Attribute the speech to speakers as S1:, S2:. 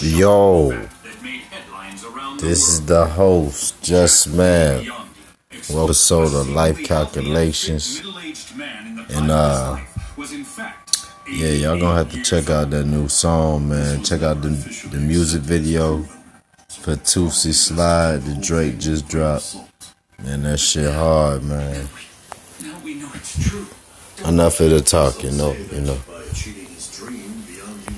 S1: Yo, this is the host, Just Man. Welcome episode of Life Calculations. And, uh, yeah, y'all gonna have to check out that new song, man. Check out the, the music video for Toosie Slide that Drake just dropped. Man, that shit hard, man. Enough of the talking, you know, you know.